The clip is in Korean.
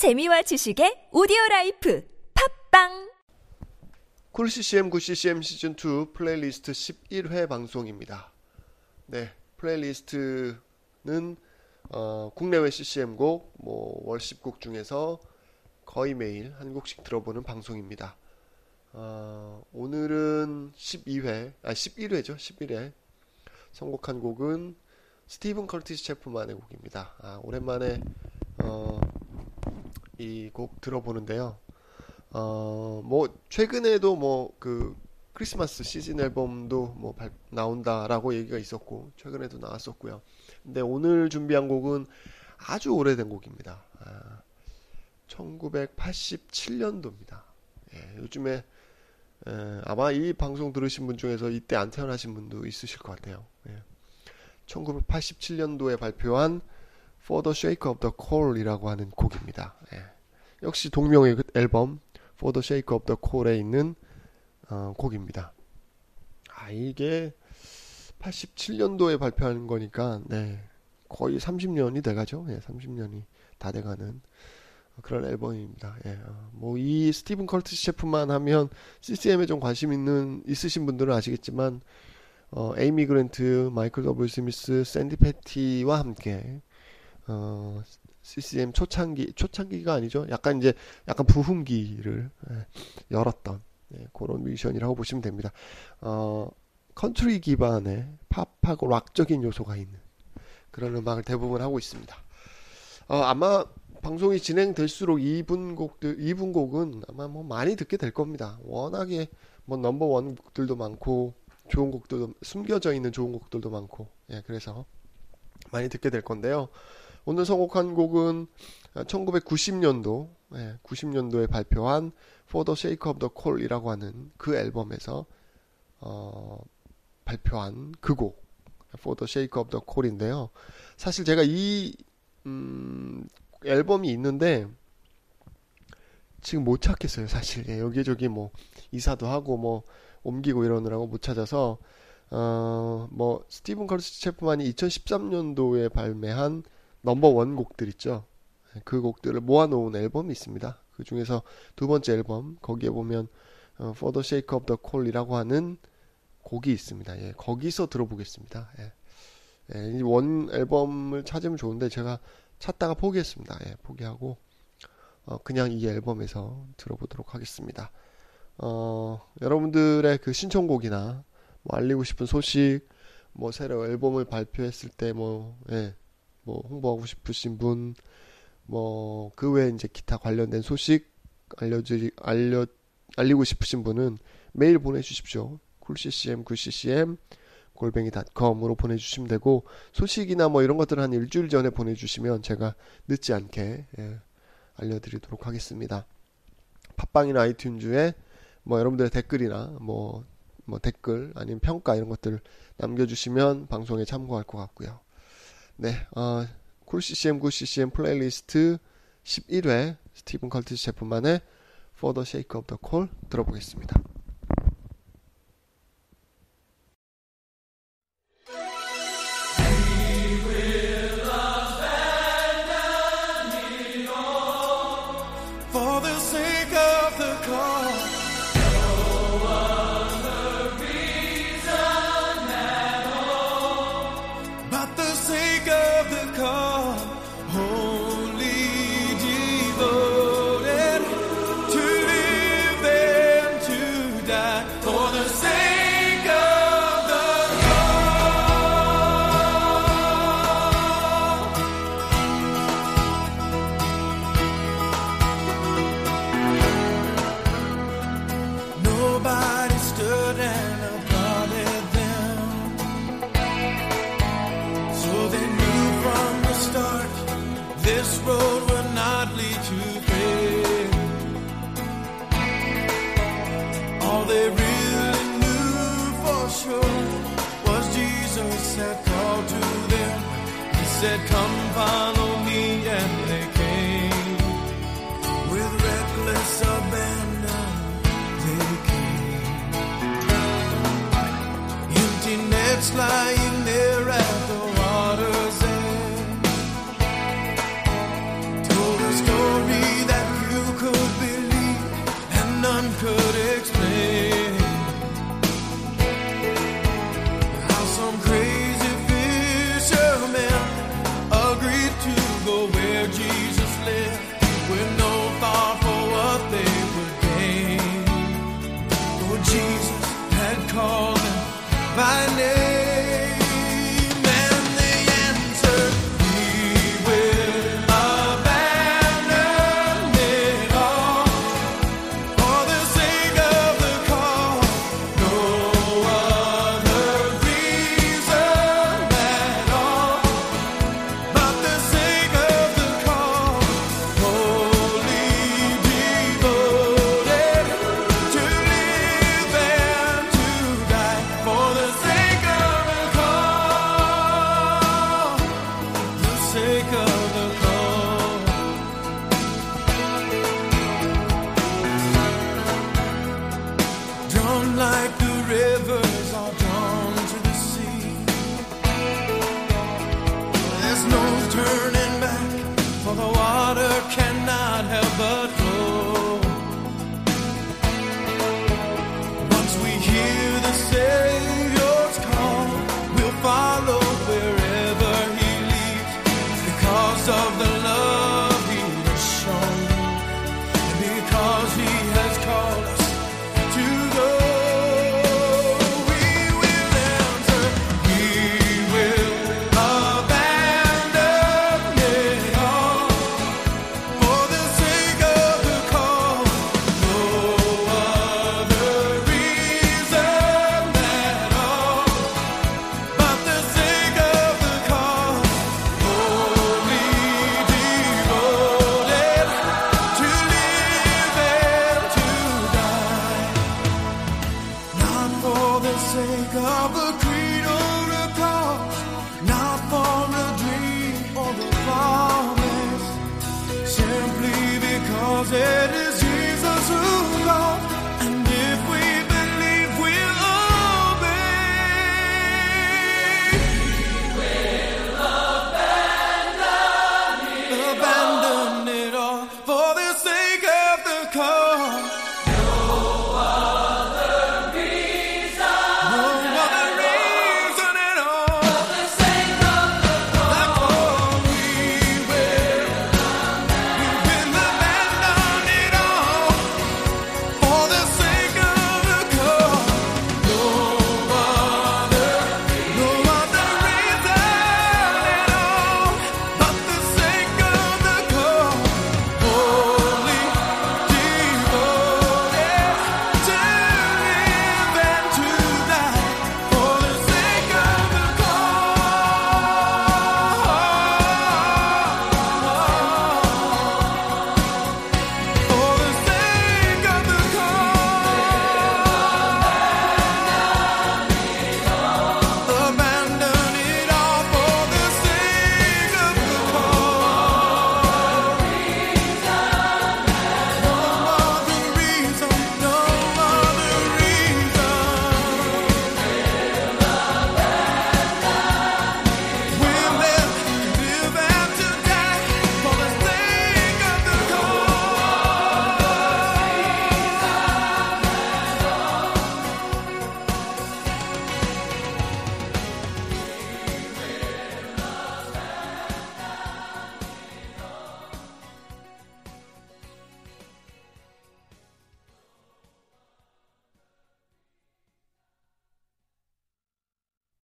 재미와 지식의 오디오 라이프 팟빵 Cool CCM Good CCM 시즌 2 플레이리스트 11회 방송입니다. 네, playlist는 어, 국내외 CCM 곡, 뭐 worship곡 중에서 거의 매일 한 곡씩 들어보는 방송입니다. 어, 오늘은 12회, 아 11회죠, 11회. 선곡한 곡은 스티븐 커티스 체프만의 곡입니다. 아, 오랜만에 어, 이 곡 들어보는데요. 어, 뭐 최근에도 뭐 그 크리스마스 시즌 앨범도 뭐 발, 나온다라고 얘기가 있었고 최근에도 나왔었고요. 근데 오늘 준비한 곡은 아주 오래된 곡입니다. 아, 1987년도입니다. 예, 요즘에 에, 아마 이 방송 들으신 분 중에서 이때 안 태어나신 분도 있으실 것 같아요. 예. 1987년도에 발표한 For the Shake of the Coal이라고 하는 곡입니다. 예. 역시 동명의 그 앨범 For the Shake of the Coal에 있는 어, 곡입니다. 아 이게 87년도에 발표한 거니까 네, 거의 30년이 돼가죠. 예, 30년이 다 돼가는 그런 앨범입니다. 예, 어, 뭐이 스티븐 컬트스 셰프만 하면 CCM에 좀 관심 있는 있으신 분들은 아시겠지만 어, 에이미 그랜트, 마이클 더블유 스미스, 샌디 패티와 함께 어, CCM 초창기 초창기가 아니죠. 약간 이제 약간 부흥기를 예, 열었던 예, 그런 뮤지션이라고 보시면 됩니다. 어, 컨트리 기반의 팝하고 락적인 요소가 있는 그런 음악을 대부분 하고 있습니다. 어, 아마 방송이 진행될수록 이분 곡들 이분 곡은 아마 뭐 많이 듣게 될 겁니다. 워낙에 뭐 넘버 원 곡들도 많고 좋은 곡들도 숨겨져 있는 좋은 곡들도 많고 예, 그래서 많이 듣게 될 건데요. 오늘 선곡한 곡은 1990년도, 예, 90년도에 발표한 For the Shake of the Coal이라고 하는 그 앨범에서 어, 발표한 그 곡, For the Shake of the Coal인데요. 사실 제가 이 음, 앨범이 있는데 지금 못 찾겠어요. 사실 예, 여기저기 뭐 이사도 하고 뭐 옮기고 이러느라고 못 찾아서 어, 뭐 스티븐 커티스 채프먼이 2013년도에 발매한 number one 곡들 있죠. 그 곡들을 모아놓은 앨범이 있습니다. 그 중에서 두 번째 앨범 거기에 보면 어, For the Sake of the Call이라고 하는 곡이 있습니다. 예, 거기서 들어보겠습니다. 예. 예, 이원 앨범을 찾으면 좋은데 제가 찾다가 포기했습니다. 예, 포기하고 어, 그냥 이 앨범에서 들어보도록 하겠습니다. 어, 여러분들의 그 신청곡이나 뭐 알리고 싶은 소식, 뭐 새로 앨범을 발표했을 때 뭐 예, 뭐 홍보하고 싶으신 분, 뭐 그 외에 이제 기타 관련된 소식 알려드리 알려 알리고 싶으신 분은 메일 보내주십시오. 쿨ccm 9ccm 골뱅이.com으로 보내주시면 되고 소식이나 뭐 이런 것들을 한 일주일 전에 보내주시면 제가 늦지 않게 예, 알려드리도록 하겠습니다. 팟빵이나 아이튠즈에 뭐 여러분들의 댓글이나 뭐, 뭐 댓글 아니면 평가 이런 것들 남겨주시면 방송에 참고할 것 같고요. 네, 어, Cool CCM Good CCM playlist 11회 스티븐 커티스 채프먼의 For the Sake of the Call 들어보겠습니다. they really knew for sure was Jesus had called to them. He said, Come follow me, and they came. With reckless abandon, they came. Empty nets lying.